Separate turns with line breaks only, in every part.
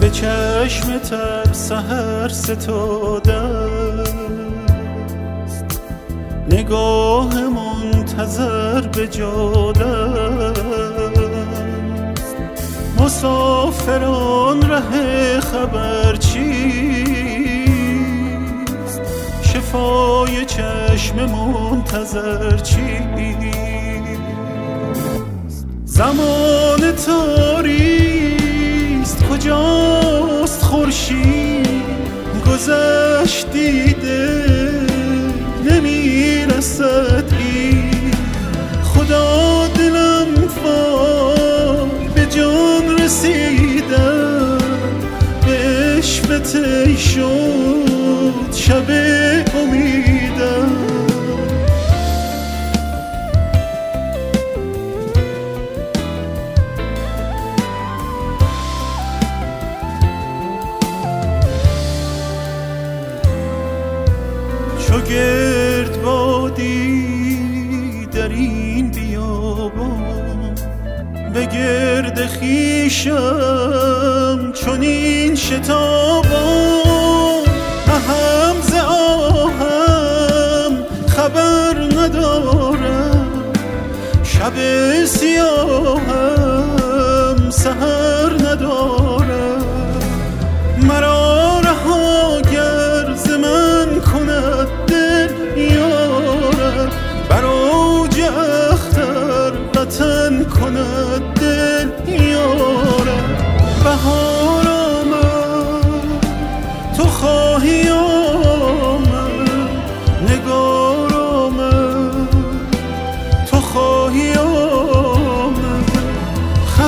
به چشم تر سهر ستاده است نگاه منتظر به جاده مسافران ره خبر چیست؟ شفای چشم منتظر چیست؟ زمان تاریست خورشید گذشت دیده نمی‌رسد این. خدا دلم فال به جان رسیدم به عشق تی شد شب امیدم چو گرد بادی در این بیابان به گرد خیشم چون این شتابان. اهم ز آهم خبر ندارم شب سیاهم سهر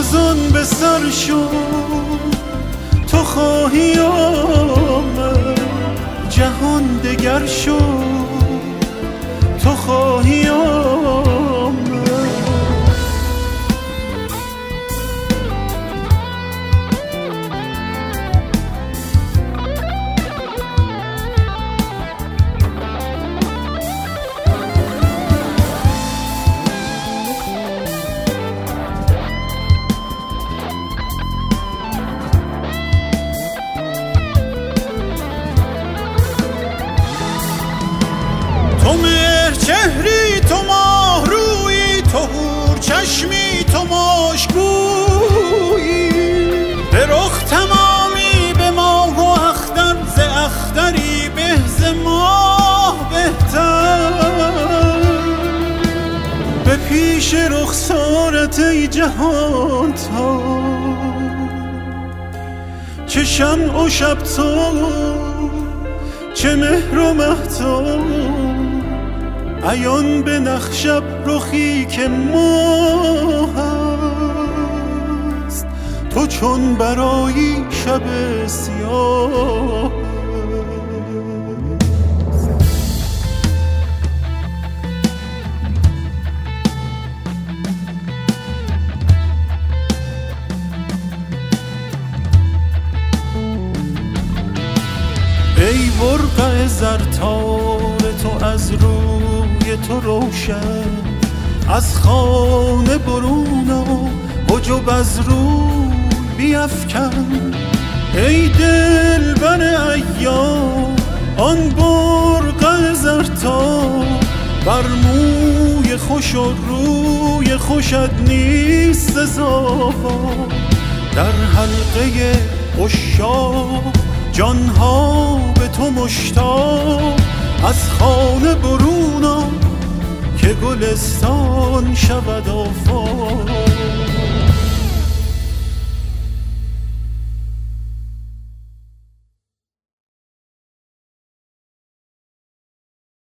خزان به سر شد تو خواهی آمد جهان دگر شد رخسارت ای جهان تا چه شمع و شب تو چه مهر و مهتاب عیان به نخشب رخی که ماه است. تو چون برایی شب سیاه برقع زرتار تو از روی تو روشن. از خانه برون آ حجب از روی بیفکن. ای دل بر ایام آن برقع زرتار بر موی خوش و روی خوشت نیست سزا در حلقه اشاق جانها به تو مشتاق از خانه برون آ که گلستان شود آفاق.